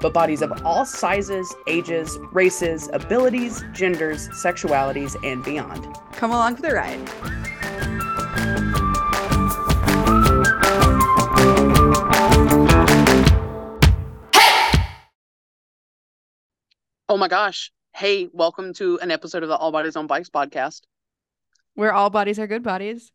but bodies of all sizes, ages, races, abilities, genders, sexualities, and beyond. Come along for the ride. Oh my gosh. Hey, welcome to an episode of the All Bodies on Bikes podcast. Where all bodies are good bodies,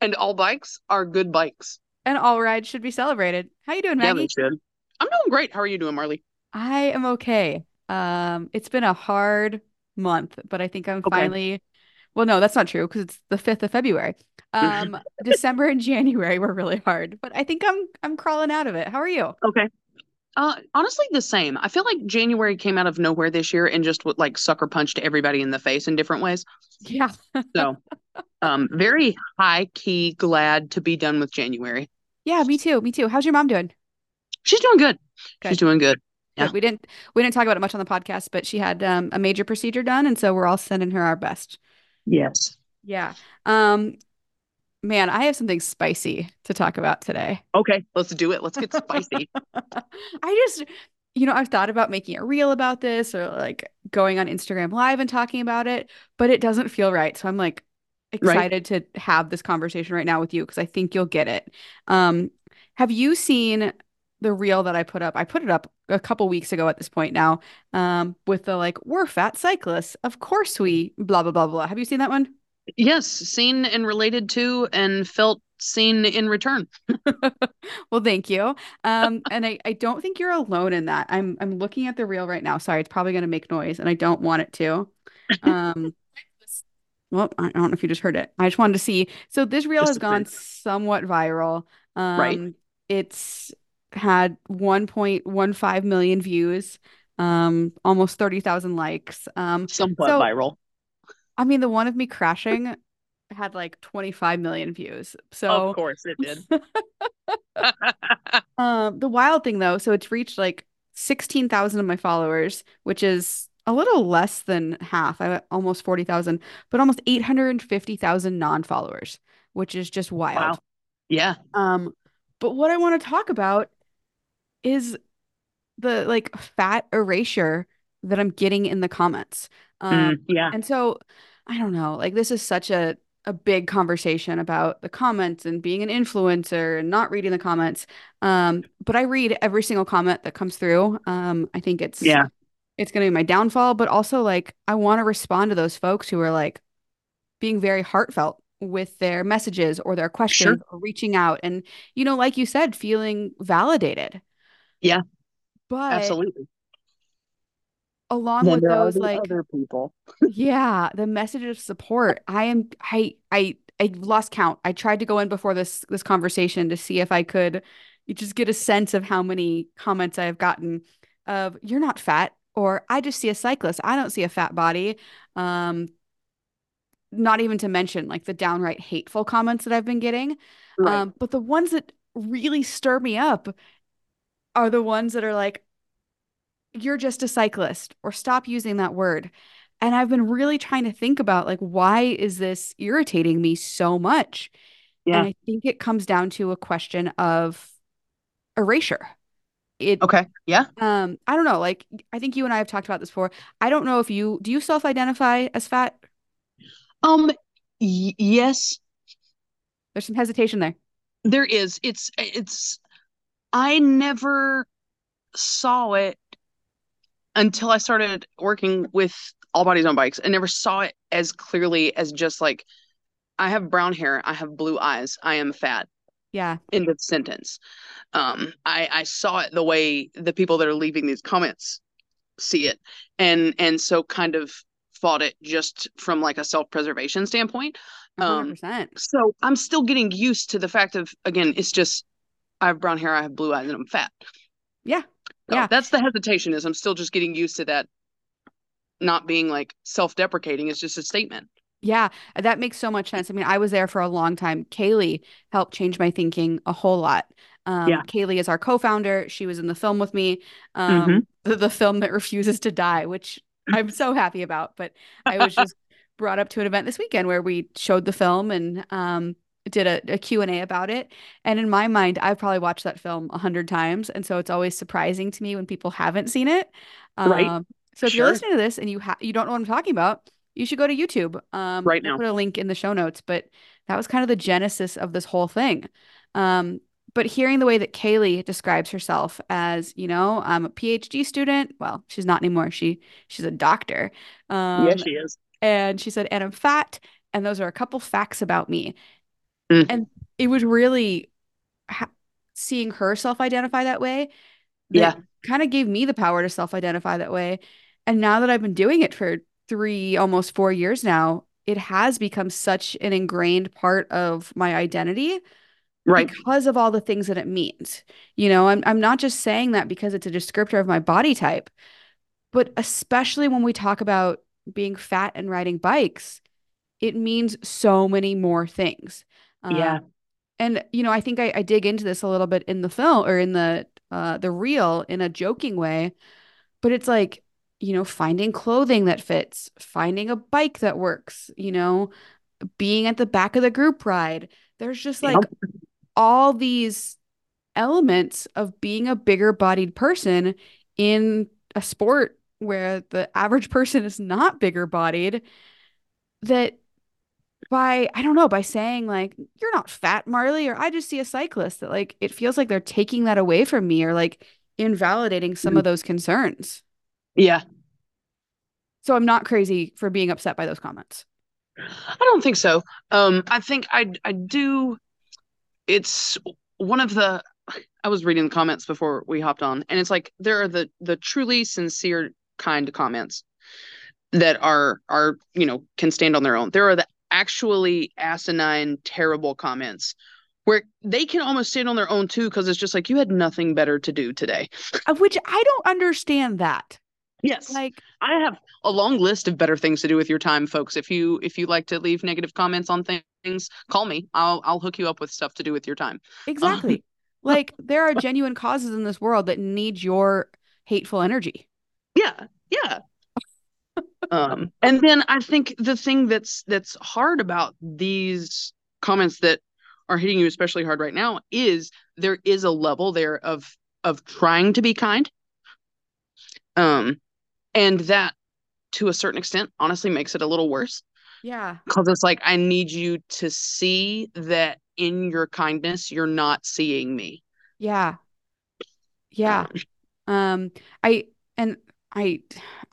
And all bikes are good bikes. and all rides should be celebrated. How you doing, Maggie? Yeah, they should. I'm doing great. How are you doing, Marley? I am okay. Um, it's been a hard month, but I think I'm Okay. finally. Well, no, that's not true because it's the 5th of February. Um, December and January were really hard, but I think I'm I'm crawling out of it. How are you? Okay. Uh, honestly, the same. I feel like January came out of nowhere this year and just like sucker punched everybody in the face in different ways. Yeah. So, um, very high key glad to be done with January. Yeah, me too. Me too. How's your mom doing? She's doing good. She's doing good. Good. Yeah. We didn't we didn't talk about it much on the podcast, but she had um, a major procedure done, and so we're all sending her our best. Yes. Yeah. Um, man, I have something spicy to talk about today. Okay, let's do it. Let's get spicy. I just, you know, I've thought about making a reel about this or like going on Instagram Live and talking about it, but it doesn't feel right. So I'm like excited to have this conversation right now with you because I think you'll get it. Um, have you seen the reel that I put up? I put it up a couple weeks ago at this point now, um, with the like, we're fat cyclists. Of course we blah blah blah blah. Have you seen that one? yes, seen and related to and felt seen in return. Well, thank you. Um, and I, I don't think you're alone in that. I'm I'm looking at the reel right now. Sorry, it's probably gonna make noise, and I don't want it to. Um, well, I don't know if you just heard it. I just wanted to see. So this reel Just has gone somewhat viral. Um, Right. it's had 1.15 million views, um, almost 30,000 likes. Um, Somewhat So- viral. I mean, the one of me crashing had like 25 million views. So of course it did. Um, the wild thing though, so it's reached like 16,000 of my followers, which is a little less than half. I almost 40,000, but almost 850,000 non-followers, which is just wild. wow. Yeah. Um, but what I want to talk about is the like fat erasure that I'm getting in the comments. Um, Mm, yeah. and so I don't know, like this is such a a big conversation about the comments and being an influencer and not reading the comments. Um, but I read every single comment that comes through. Um, I think it's Yeah. it's gonna be my downfall, but also like I want to respond to those folks who are like being very heartfelt with their messages or their questions or reaching out and you know, like you said, feeling validated. Yeah. But Absolutely. along Then with those like other people. Yeah, the message of support. I am I I I lost count. I tried to go in before this this conversation to see if I could just get a sense of how many comments I have gotten of you're not fat or I just see a cyclist. I don't see a fat body. Um not even to mention like the downright hateful comments that I've been getting. Right. Um but the ones that really stir me up are the ones that are like you're just a cyclist or stop using that word. And I've been really trying to think about like why is this irritating me so much? Yeah. And I think it comes down to a question of erasure. It okay. Yeah. um I don't know, like I think you and I have talked about this before. I don't know if you do you self-identify as fat? Um. Y- yes, There's some hesitation there. there is. It's. It's. I never saw it until I started working with All Bodies on Bikes. I never saw it as clearly as just like I have brown hair, I have blue eyes, I am fat. Yeah. End of sentence. Um, I I saw it the way the people that are leaving these comments see it, and and so kind of fought it just from like a self preservation standpoint. Um, 100%. so I'm still getting used to the fact of again, it's just I have brown hair, I have blue eyes, and I'm fat. Yeah. So yeah. That's the hesitation is I'm still just getting used to that not being like self-deprecating. It's just a statement. Yeah, that makes so much sense. I mean, I was there for a long time. Kaylee helped change my thinking a whole lot. Um, yeah. Kaylee is our co-founder. She was in the film with me, um, mm-hmm. the, the, film that refuses to die, which I'm so happy about. But I was just brought up to an event this weekend where we showed the film and um, did a, a Q&A about it. And in my mind, I've probably watched that film a hundred times. And so it's always surprising to me when people haven't seen it. right. Um, so if sure. you're listening to this and you ha- you don't know what I'm talking about, you should go to YouTube. Um, right now. I'll put a link in the show notes. But that was kind of the genesis of this whole thing. Um, but hearing the way that Kaylee describes herself as, you know, I'm a PhD student. Well, she's not anymore. She she's a doctor. Um, yeah, she is. And she said, and I'm fat. And those are a couple facts about me. Mm. And it was really ha- seeing her self-identify that way. That yeah. Kind of gave me the power to self-identify that way. And now that I've been doing it for three, almost four years now, it has become such an ingrained part of my identity right because of all the things that it means you know I'm, I'm not just saying that because it's a descriptor of my body type but especially when we talk about being fat and riding bikes it means so many more things yeah. Um, and you know i think I, I dig into this a little bit in the film or in the uh the reel in a joking way but it's like you know finding clothing that fits finding a bike that works you know being at the back of the group ride. There's just like all these elements of being a bigger bodied person in a sport where the average person is not bigger bodied that by I don't know by saying like you're not fat Marley or I just see a cyclist that like it feels like they're taking that away from me or like invalidating some mm-hmm. of those concerns. Yeah. So I'm not crazy for being upset by those comments. I don't think so. Um I think I I do it's one of the I was reading the comments before we hopped on, and it's like there are the the truly sincere kind comments that are are you know can stand on their own. There are the actually asinine, terrible comments where they can almost stand on their own too because it's just like you had nothing better to do today. Which I don't understand that. Yes. Like I have a long list of better things to do with your time, folks. If you if you like to leave negative comments on things, call me. I'll I'll hook you up with stuff to do with your time. Exactly. Um, like there are genuine causes in this world that need your hateful energy. Yeah. Yeah. Um and then I think the thing that's that's hard about these comments that are hitting you especially hard right now is there is a level there of of trying to be kind. Um and that to a certain extent honestly makes it a little worse. Yeah. Because it's like i need you to see that in your kindness you're not seeing me. Yeah. Yeah. Um, um i and i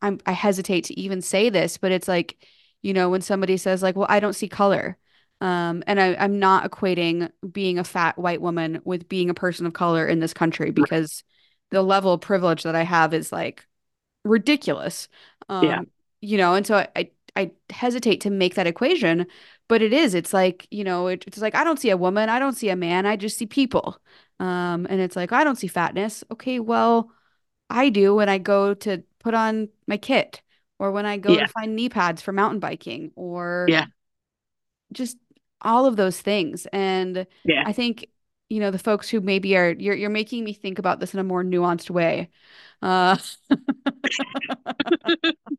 I'm, i hesitate to even say this but it's like you know when somebody says like well i don't see color um, and I, i'm not equating being a fat white woman with being a person of color in this country because the level of privilege that i have is like ridiculous. Um, yeah. You know, and so I, I, I hesitate to make that equation, but it is. It's like you know, it, it's like I don't see a woman, I don't see a man, I just see people. Um, and it's like I don't see fatness. Okay, well, I do when I go to put on my kit, or when I go yeah. to find knee pads for mountain biking, or yeah, just all of those things. And yeah. I think you know the folks who maybe are you're you're making me think about this in a more nuanced way uh,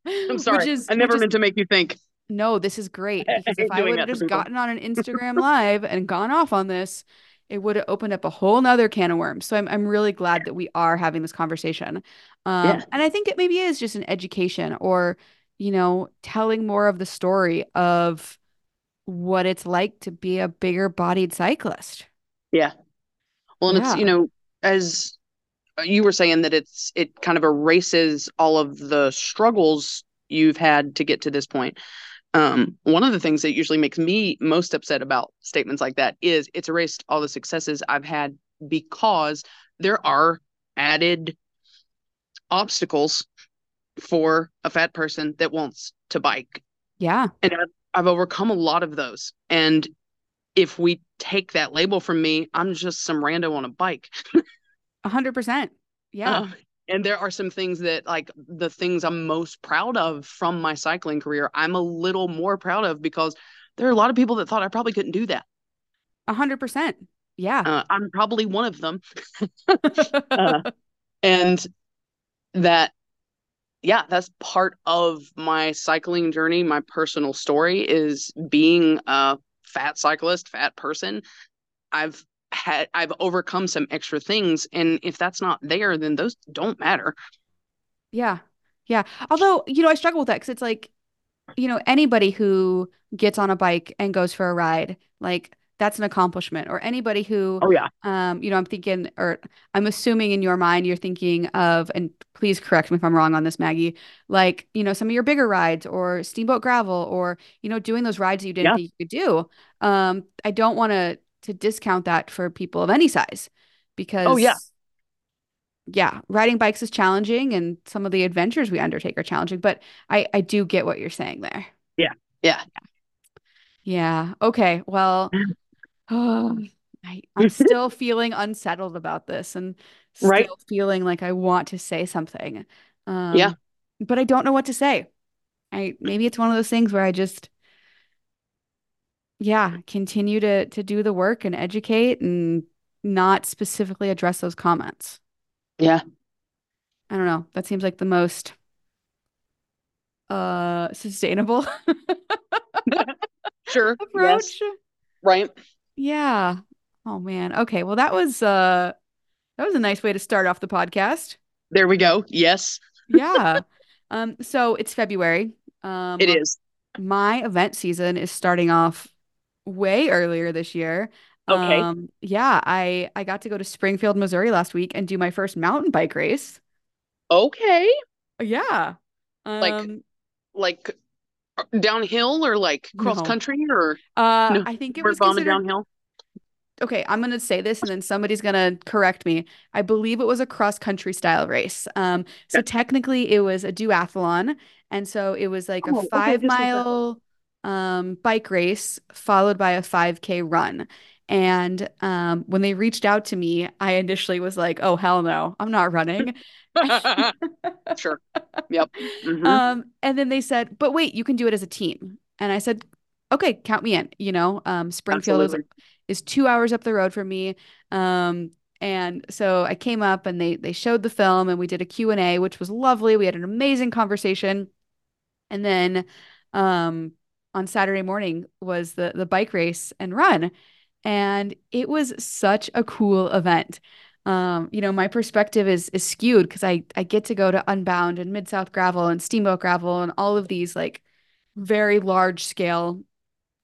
I'm sorry. Is, I never meant to make you think. No, this is great because if I would have just gotten on an Instagram live and gone off on this, it would have opened up a whole nother can of worms. So I'm I'm really glad that we are having this conversation. Um, yeah. and I think it maybe is just an education or, you know, telling more of the story of what it's like to be a bigger bodied cyclist. Yeah. Well, and yeah. it's, you know, as you were saying that it's it kind of erases all of the struggles you've had to get to this point. Um, one of the things that usually makes me most upset about statements like that is it's erased all the successes I've had because there are added obstacles for a fat person that wants to bike. Yeah. And I've, I've overcome a lot of those. And if we take that label from me, I'm just some rando on a bike. A hundred percent. Yeah. Uh, and there are some things that like the things I'm most proud of from my cycling career, I'm a little more proud of because there are a lot of people that thought I probably couldn't do that. A hundred percent. Yeah. Uh, I'm probably one of them. uh, and that, yeah, that's part of my cycling journey. My personal story is being a fat cyclist, fat person. I've had I've overcome some extra things and if that's not there then those don't matter. Yeah. Yeah. Although, you know, I struggle with that cuz it's like you know, anybody who gets on a bike and goes for a ride, like that's an accomplishment or anybody who oh yeah um you know i'm thinking or i'm assuming in your mind you're thinking of and please correct me if i'm wrong on this maggie like you know some of your bigger rides or steamboat gravel or you know doing those rides you didn't yeah. think you could do um i don't want to to discount that for people of any size because oh yeah. Yeah riding bikes is challenging and some of the adventures we undertake are challenging but i i do get what you're saying there. Yeah. Yeah. Yeah. Okay. Well oh I, i'm still feeling unsettled about this and still right. feeling like i want to say something. Um, yeah. but i don't know what to say. I maybe it's one of those things where i just yeah, continue to to do the work and educate and not specifically address those comments. Yeah. I don't know. That seems like the most uh sustainable sure approach. Yes. Right. Yeah. Oh man. Okay. Well, that was uh that was a nice way to start off the podcast. There we go. Yes. yeah. Um so it's February. Um It is. My event season is starting off way earlier this year. Okay. Um, yeah, I I got to go to Springfield, Missouri last week and do my first mountain bike race. Okay. Yeah. Um, like like uh, downhill or like cross no. country or uh no, I think it was considered downhill. Okay, I'm gonna say this and then somebody's gonna correct me. I believe it was a cross country style race. Um, so technically it was a duathlon, and so it was like oh, a five okay, mile um, bike race followed by a 5K run. And um, when they reached out to me, I initially was like, oh, hell no, I'm not running. sure. Yep. Mm-hmm. Um, and then they said, but wait, you can do it as a team. And I said, okay, count me in. You know, um, Springfield is, is two hours up the road from me. Um, and so I came up and they they showed the film and we did a Q&A, which was lovely. We had an amazing conversation. And then um, on Saturday morning was the the bike race and run. And it was such a cool event. Um, you know, my perspective is is skewed because I I get to go to Unbound and Mid South Gravel and Steamboat Gravel and all of these like very large scale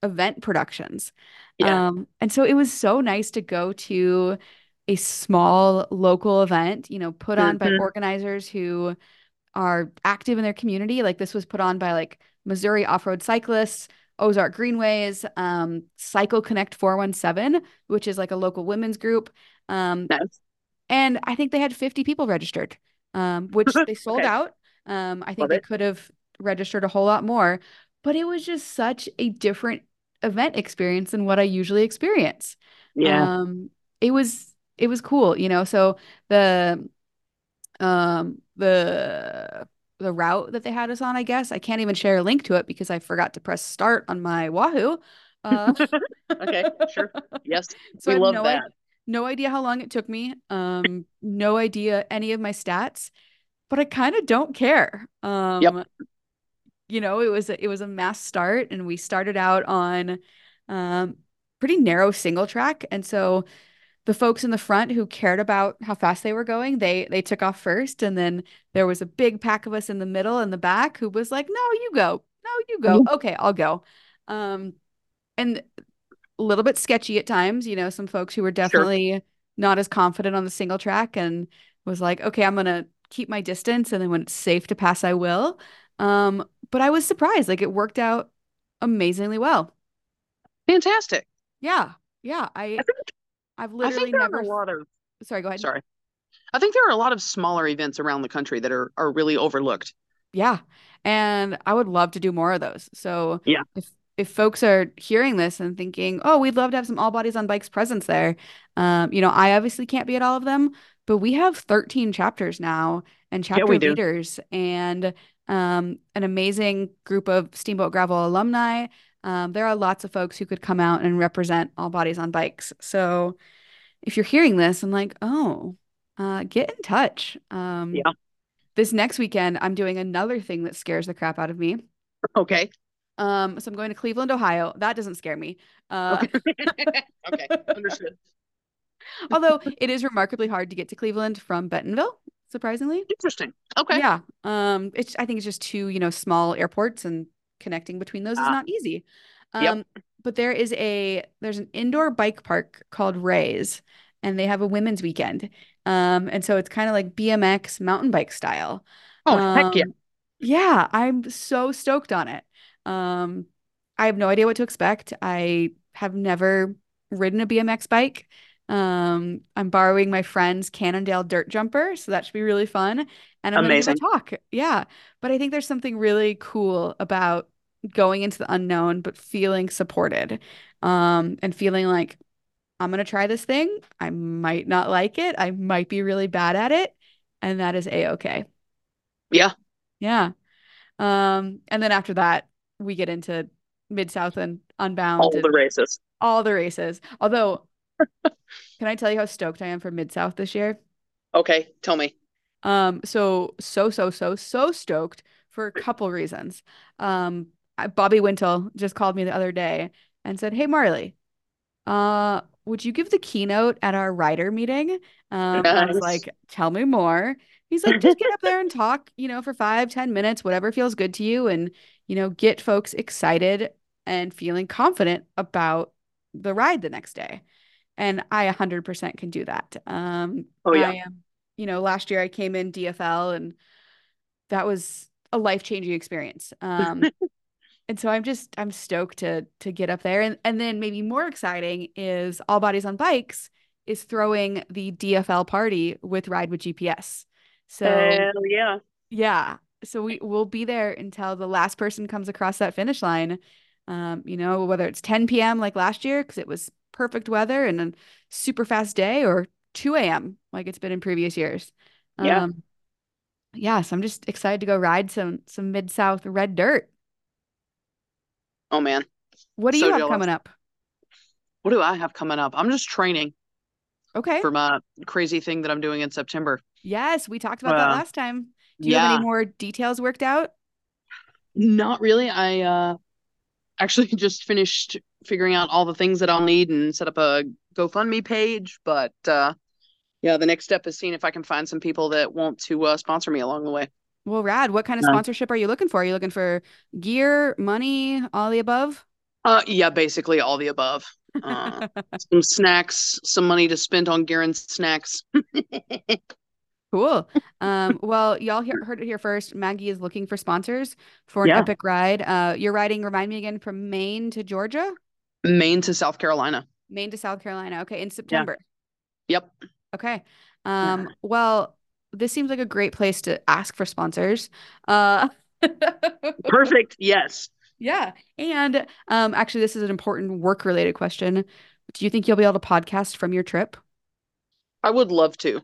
event productions. Yeah. Um, and so it was so nice to go to a small local event, you know, put on mm-hmm. by organizers who are active in their community. Like this was put on by like Missouri Off Road Cyclists, Ozark Greenways, um, Cycle Connect 417, which is like a local women's group. Um, nice. And I think they had 50 people registered, um, which they sold okay. out. Um, I think Love they could have registered a whole lot more, but it was just such a different event experience than what I usually experience. Yeah. Um, it was it was cool, you know. So the um the the route that they had us on, I guess. I can't even share a link to it because I forgot to press start on my Wahoo. Uh, okay, sure. Yes. So we love no that. I- no idea how long it took me. Um, no idea any of my stats, but I kind of don't care. Um, yep. you know, it was a, it was a mass start, and we started out on um pretty narrow single track, and so the folks in the front who cared about how fast they were going, they they took off first, and then there was a big pack of us in the middle and the back who was like, "No, you go. No, you go. Mm-hmm. Okay, I'll go." Um, and a little bit sketchy at times. You know, some folks who were definitely sure. not as confident on the single track and was like, "Okay, I'm gonna keep my distance, and then when it's safe to pass, I will." Um, but I was surprised; like it worked out amazingly well. Fantastic. Yeah, yeah. I, I think I've literally never. a lot of. Sorry, go ahead. Sorry. I think there are a lot of smaller events around the country that are are really overlooked. Yeah, and I would love to do more of those. So yeah, if if folks are hearing this and thinking, oh, we'd love to have some all bodies on bikes presence there, um, you know, I obviously can't be at all of them, but we have 13 chapters now and Yeah, chapter do. leaders and um, an amazing group of Steamboat Gravel alumni. Um, there are lots of folks who could come out and represent all bodies on bikes. So if you're hearing this and like, oh, uh, get in touch. Um, Yeah. This next weekend, I'm doing another thing that scares the crap out of me. Okay. Um, so I'm going to Cleveland, Ohio. That doesn't scare me. Uh, Okay. okay. Understood. although it is remarkably hard to get to Cleveland from Bentonville, surprisingly. Interesting. Okay. Yeah. Um, it's I think it's just two, you know, small airports and connecting between those is Ah. not easy. Yep. Um, but there is a there's an indoor bike park called Ray's, and they have a women's weekend. Um, and so it's kind of like BMX mountain bike style. Oh, heck yeah. Um, yeah, I'm so stoked on it. Um, I have no idea what to expect. I have never ridden a BMX bike. Um, I'm borrowing my friend's Cannondale dirt jumper, so that should be really fun. And I'm gonna give a Amazing. talk. Yeah. But I think there's something really cool about going into the unknown, but feeling supported. Um, and feeling like I'm gonna try this thing. I might not like it. I might be really bad at it, and that is a-okay. Yeah. Yeah. Um, and then after that, we get into Mid-South and Unbound All and the races. all the races. Although, can I tell you how stoked I am for Mid-South this year? Okay. Tell me. Um, so so so so so stoked for a couple reasons. Um, Bobby Wintle just called me the other day and said, "Hey Marley, uh, would you give the keynote at our writer meeting?" Um, I was like, "Tell me more." He's like, "Just get up there and talk, you know, for five, ten minutes, whatever feels good to you, and you know, get folks excited and feeling confident about the ride the next day." And I 100% can do that. Um, Oh, yeah. I am, you know, last year I came in DFL and that was a life-changing experience. Um, and so I'm just I'm stoked to to get up there. And and then maybe more exciting is All Bodies on Bikes is throwing the DFL party with Ride with GPS. So Hell yeah. yeah. So we will be there until the last person comes across that finish line. Um, you know, whether it's 10 p.m. like last year, because it was perfect weather and a super fast day, or 2 a.m. like it's been in previous years. Yeah. Um, yeah, so I'm just excited to go ride some some mid-south red dirt. Oh man. What do So you have jealous. coming up? What do I have coming up? I'm just training Okay. for my crazy thing that I'm doing in September. Yes, we talked about that Uh, last time. Do you have any more details worked out? Not really. I uh actually just finished figuring out all the things that I'll need and set up a GoFundMe page, but uh yeah, the next step is seeing if I can find some people that want to uh sponsor me along the way. Well, rad. What kind of sponsorship are you looking for? Are you looking for gear, money, all the above? Uh yeah, basically all the above. Uh some snacks, some money to spend on gear and snacks. Cool. Um, well, y'all hear, heard it here first. Maggie is looking for sponsors for an Yeah. epic ride. Uh, you're riding, remind me again, from Maine to Georgia, Maine to South Carolina. Maine to South Carolina. Okay, in September. Yep. Okay. Um, well, this seems like a great place to ask for sponsors. Uh, Perfect. Yes. yeah. And um, actually, this is an important work related question. Do you think you'll be able to podcast from your trip? I would love to.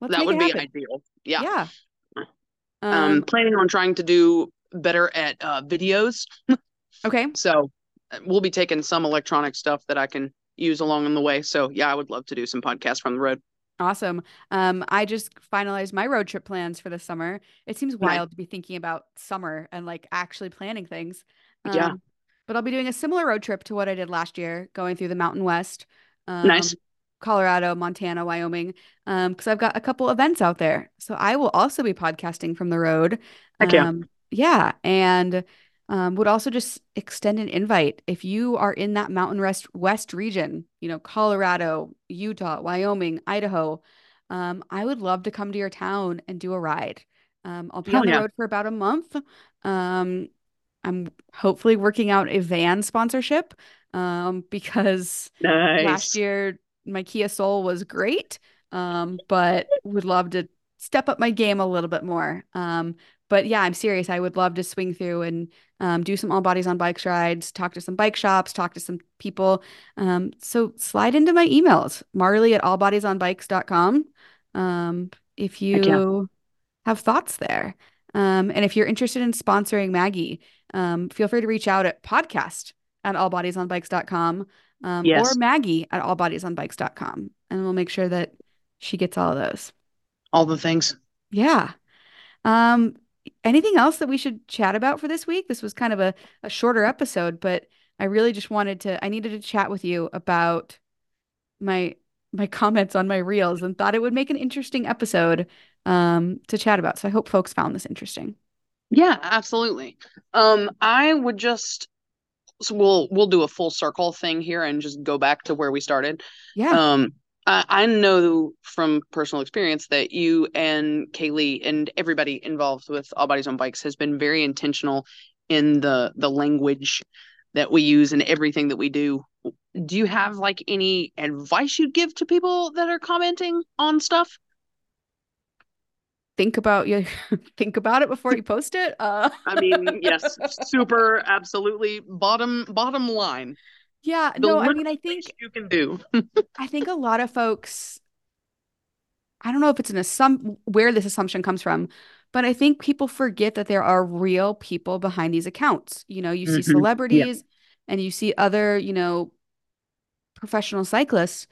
Let's that would be ideal. Yeah. Yeah. Um, Um, planning on trying to do better at uh, videos. okay. So uh, we'll be taking some electronic stuff that I can use along the way. So yeah, I would love to do some podcasts from the road. Awesome. Um, I just finalized my road trip plans for the summer. It seems wild to be thinking about summer and like actually planning things. Yeah. Um, but I'll be doing a similar road trip to what I did last year, going through the Mountain West, um, Nice. Colorado, Montana, Wyoming, um, because I've got a couple events out there. So I will also be podcasting from the road. Heck yeah. Um, yeah, and um, would also just extend an invite if you are in that Mountain West West region, you know, Colorado, Utah, Wyoming, Idaho. Um, I would love to come to your town and do a ride. Um, I'll be on the yeah. road for about a month. Um, I'm hopefully working out a van sponsorship um, because Nice. last year my Kia Soul was great, um, but would love to step up my game a little bit more. Um, but yeah, I'm serious. I would love to swing through and um, do some all bodies on bikes rides, talk to some bike shops, talk to some people. Um, so slide into my emails, marley at allbodiesonbikes.com. Um, if you have thoughts there. Um, and if you're interested in sponsoring Maggie, um, feel free to reach out at podcast at allbodiesonbikes.com um, yes. or Maggie at allbodiesonbikes.com. And we'll make sure that she gets all of those. All the things. Yeah. Um, anything else that we should chat about for this week? This was kind of a, a shorter episode, but I really just wanted to, I needed to chat with you about my my comments on my reels and thought it would make an interesting episode um, to chat about. So I hope folks found this interesting. Yeah, absolutely. Um, I would just so we'll we'll do a full circle thing here and just go back to where we started. Yeah. Um, I, I know from personal experience that you and Kaylee and everybody involved with All Bodies on Bikes has been very intentional in the the language that we use and everything that we do. Do you have like any advice you'd give to people that are commenting on stuff? think about you think about it before you post it uh i mean yes super absolutely bottom bottom line yeah the no i mean i think you can do i think a lot of folks i don't know if it's an assump where this assumption comes from but i think people forget that there are real people behind these accounts you know you see mm-hmm. celebrities yeah. and you see other you know professional cyclists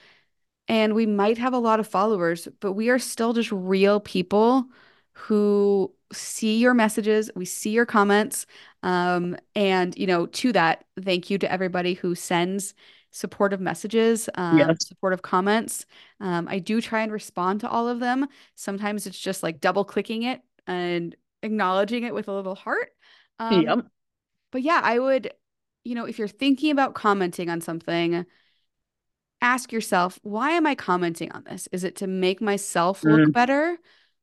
and we might have a lot of followers, but we are still just real people who see your messages, we see your comments. Um, and, you know, to that, thank you to everybody who sends supportive messages, um, yes. supportive comments. Um, I do try and respond to all of them. Sometimes it's just like double clicking it and acknowledging it with a little heart. Um, yep. But yeah, I would, you know, if you're thinking about commenting on something, ask yourself, why am I commenting on this? Is it to make myself look mm-hmm. better?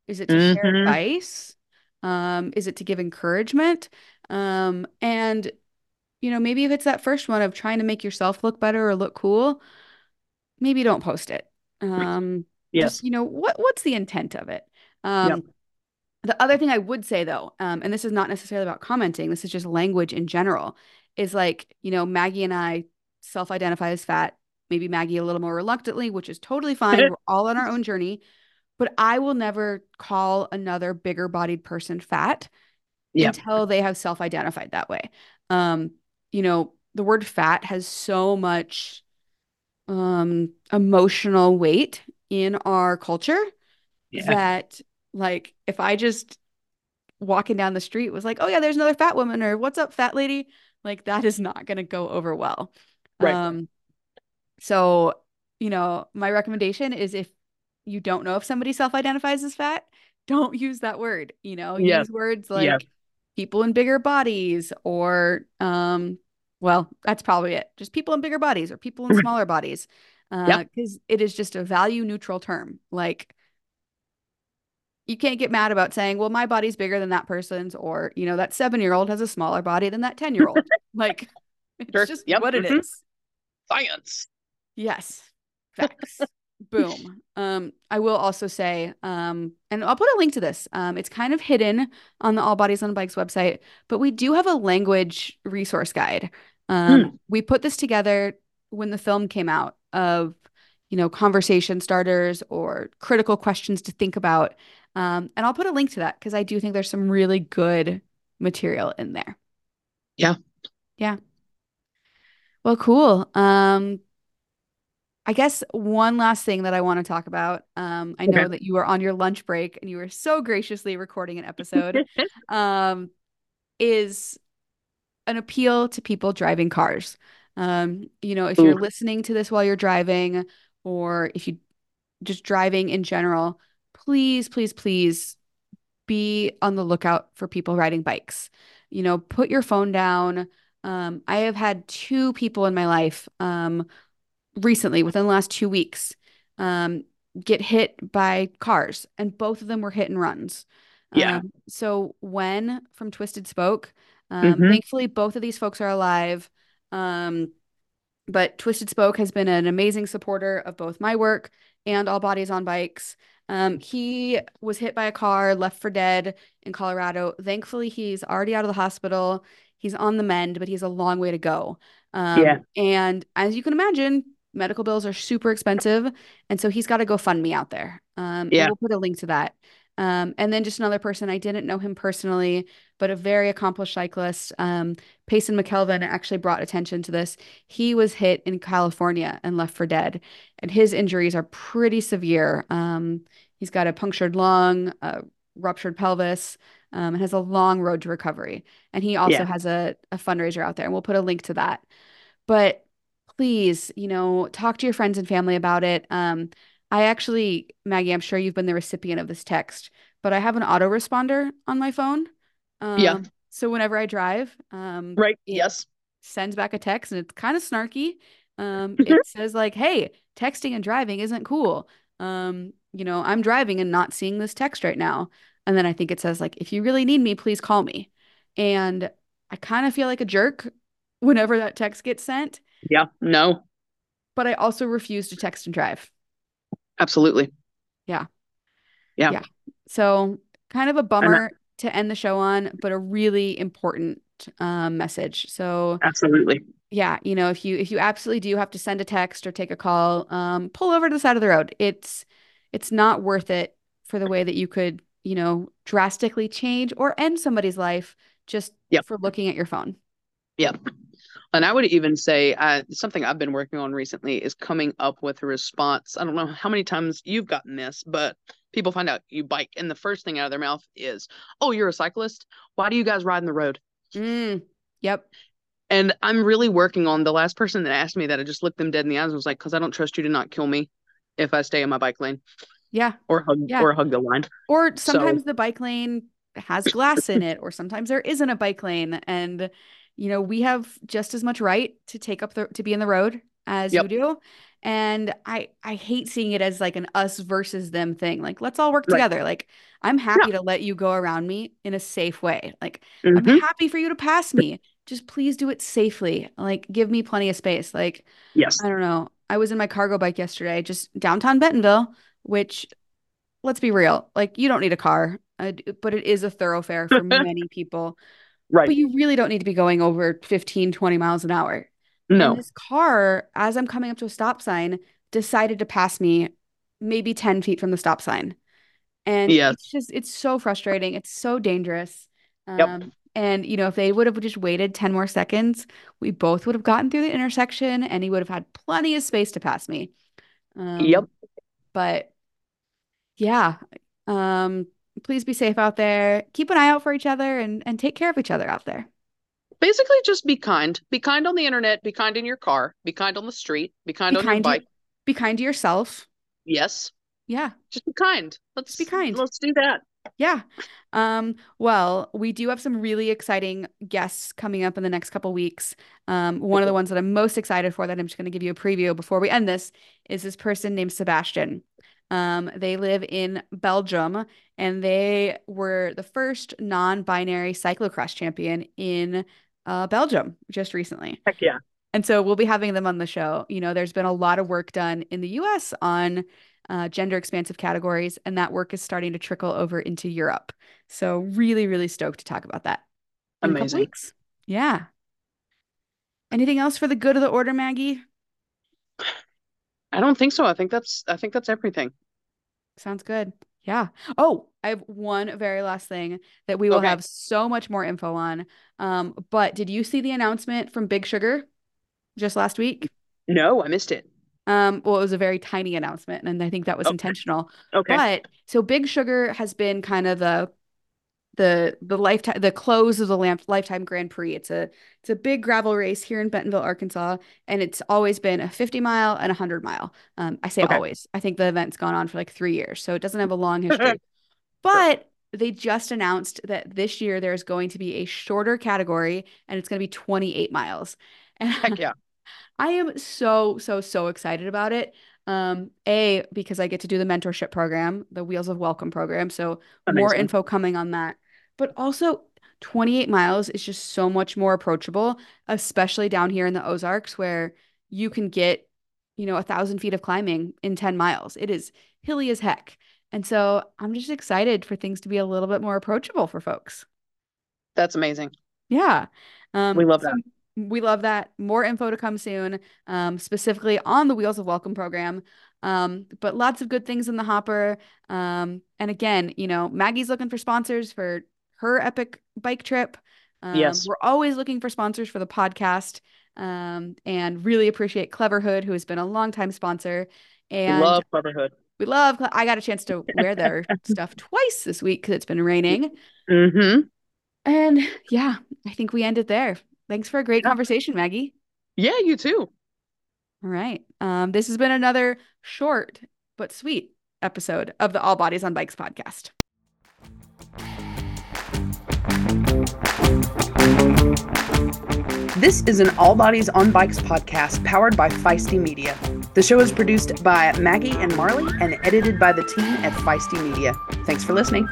Is it to mm-hmm. share advice? Um, is it to give encouragement? Um, and you know, maybe if it's that first one of trying to make yourself look better or look cool, maybe don't post it. Um, yes. Just, you know, what what's the intent of it? Um, yep. The other thing I would say though, um, and this is not necessarily about commenting, this is just language in general, is like, you know, Maggie and I self identify as fat maybe Maggie a little more reluctantly, which is totally fine. We're all on our own journey. But I will never call another bigger bodied person fat yep. until they have self identified that way. Um, you know, the word fat has so much um emotional weight in our culture yeah. that like if I just walking down the street was like, oh yeah, there's another fat woman or what's up, fat lady? Like that is not gonna go over well. Right. Um so, you know, my recommendation is if you don't know if somebody self identifies as fat, don't use that word. You know, use words like people in bigger bodies or, um, well, that's probably it. Just people in bigger bodies or people in smaller bodies. Uh, because it is just a value neutral term. Like, you can't get mad about saying, well, my body's bigger than that person's, or, you know, that seven year old has a smaller body than that 10 year old. like, it's sure. just yep. what it mm-hmm. is. Science. Yes. Facts. Boom. Um, I will also say, um, and I'll put a link to this. Um, it's kind of hidden on the All Bodies on Bikes website, but we do have a language resource guide. Um, mm. we put this together when the film came out of, you know, conversation starters or critical questions to think about. Um, and I'll put a link to that because I do think there's some really good material in there. Yeah. Yeah. Well, cool. Um, I guess one last thing that I want to talk about. Um, I know okay. that you were on your lunch break and you were so graciously recording an episode. um, is an appeal to people driving cars. Um, you know, if you're listening to this while you're driving, or if you just driving in general, please, please, please be on the lookout for people riding bikes. You know, put your phone down. Um, I have had two people in my life um, recently within the last two weeks um, get hit by cars, and both of them were hit and runs. Yeah. Um, so when from Twisted Spoke, um, mm-hmm. thankfully both of these folks are alive. Um, but Twisted Spoke has been an amazing supporter of both my work and All Bodies on Bikes. Um, he was hit by a car, left for dead in Colorado. Thankfully, he's already out of the hospital. He's on the mend, but he has a long way to go. Um, Yeah. And as you can imagine, medical bills are super expensive. And so he's got to GoFundMe out there. Um, Yeah. we'll put a link to that. Um, and then just another person, I didn't know him personally, but a very accomplished cyclist. Um, Payson McElveen actually brought attention to this. He was hit in California and left for dead, and his injuries are pretty severe. Um, he's got a punctured lung, a ruptured pelvis, um, and has a long road to recovery. And he also Yeah. has a, a fundraiser out there, and we'll put a link to that. But please, you know, talk to your friends and family about it. Um, I actually, Maggie, I'm sure you've been the recipient of this text, but I have an autoresponder on my phone. Um, Yeah. So whenever I drive, um, Right. Yes. sends back a text and it's kind of snarky. Um, it says like, "Hey, texting and driving isn't cool. Um, you know, I'm driving and not seeing this text right now." And then I think it says like, "If you really need me, please call me." And I kind of feel like a jerk whenever that text gets sent, Yeah. No. but I also refuse to text and drive. Absolutely. Yeah. Yeah. Yeah. So, kind of a bummer to end the show on, but a really important um, message. So, Absolutely. yeah, you know, if you if you absolutely do have to send a text or take a call, um, pull over to the side of the road. It's it's not worth it for the way that you could, you know, drastically change or end somebody's life just Yep. for looking at your phone. Yep. And I would even say uh, something I've been working on recently is coming up with a response. I don't know how many times you've gotten this, but people find out you bike, and the first thing out of their mouth is, "Oh, you're a cyclist. Why do you guys ride in the road?" Mm, yep. And I'm really working on the last person that asked me that. I just looked them dead in the eyes and was like, "Because I don't trust you to not kill me if I stay in my bike lane Yeah. or hug Yeah. or hug the line." Or So- sometimes the bike lane has glass in it, or sometimes there isn't a bike lane. And, you know, we have just as much right to take up the to be in the road as Yep. you do. And I I hate seeing it as like an us versus them thing. Like, let's all work Right. together. Like, I'm happy to let you go around me in a safe way. Like, I'm Mhm. happy for you to pass me. Just please do it safely. Like, give me plenty of space. Like, Yes. I don't know. I was in my cargo bike yesterday, just downtown Bentonville, which let's be real, like you don't need a car, but it is a thoroughfare for many people. Right. But you really don't need to be going over 15, 20 miles an hour. No. And this car, as I'm coming up to a stop sign, decided to pass me maybe 10 feet from the stop sign. And Yes. it's just, it's so frustrating. It's so dangerous. Yep. Um, and, you know, if they would have just waited 10 more seconds, we both would have gotten through the intersection and he would have had plenty of space to pass me. Um, Yep. But yeah, um, please be safe out there. Keep an eye out for each other and, and take care of each other out there. Basically, just be kind. Be kind on the internet. Be kind in your car. Be kind on the street. Be kind Be on your kind to, bike. be kind to yourself. Yes. Yeah. Just be kind. Let's be kind. Let's do that. Yeah. Um, well, we do have some really exciting guests coming up in the next couple weeks. Um, one of the ones that I'm most excited for that I'm just going to give you a preview before we end this is this person named Sebastian. Um, they live in Belgium and they were the first non-binary cyclocross champion in uh, Belgium just recently. Heck yeah. And so we'll be having them on the show. You know, there's been a lot of work done in the US on uh, gender expansive categories, and that work is starting to trickle over into Europe. So, really, really stoked to talk about that in a couple Amazing. Yeah. Anything else for the good of the order, Maggie? I don't think so. I think that's I think that's everything. Sounds good. Yeah. Oh, I have one very last thing that we will Okay. have so much more info on. Um, but did you see the announcement from Big Sugar just last week? No, I missed it. Um, well, it was a very tiny announcement, and I think that was Okay. intentional. Okay. But so Big Sugar has been kind of the the the lifetime the close of the lamp, Life Time Grand Prix. It's a it's a big gravel race here in Bentonville, Arkansas, and it's always been a 50 mile and a 100 mile. Um, I say Okay. always. I think the event's gone on for like three years, so it doesn't have a long history. But they just announced that this year there's going to be a shorter category, and it's going to be 28 miles. And Heck yeah. I am so, so, so excited about it. Um, A, because I get to do the mentorship program, the Wheels of Welcome program. So more info coming on that. But also 28 miles is just so much more approachable, especially down here in the Ozarks where you can get, you know, a thousand feet of climbing in 10 miles. It is hilly as heck. And so I'm just excited for things to be a little bit more approachable for folks. That's amazing. Yeah. Um, we love that. we love that. More info to come soon, um, specifically on the Wheels of Welcome program. Um, but lots of good things in the hopper. Um, and again, you know, Maggie's looking for sponsors for her epic bike trip. Um, yes. We're always looking for sponsors for the podcast um, and really appreciate Cleverhood, who has been a longtime sponsor. And we love Cleverhood. We love, I got a chance to wear their stuff twice this week because it's been raining. Mm-hmm. And yeah, I think we end it there. Thanks for a great conversation, Maggie. Yeah, you too. All right. Um, this has been another short but sweet episode of the All Bodies on Bikes podcast. This is an All Bodies on Bikes podcast powered by Feisty Media. The show is produced by Maggie and Marley and edited by the team at Feisty Media. Thanks for listening.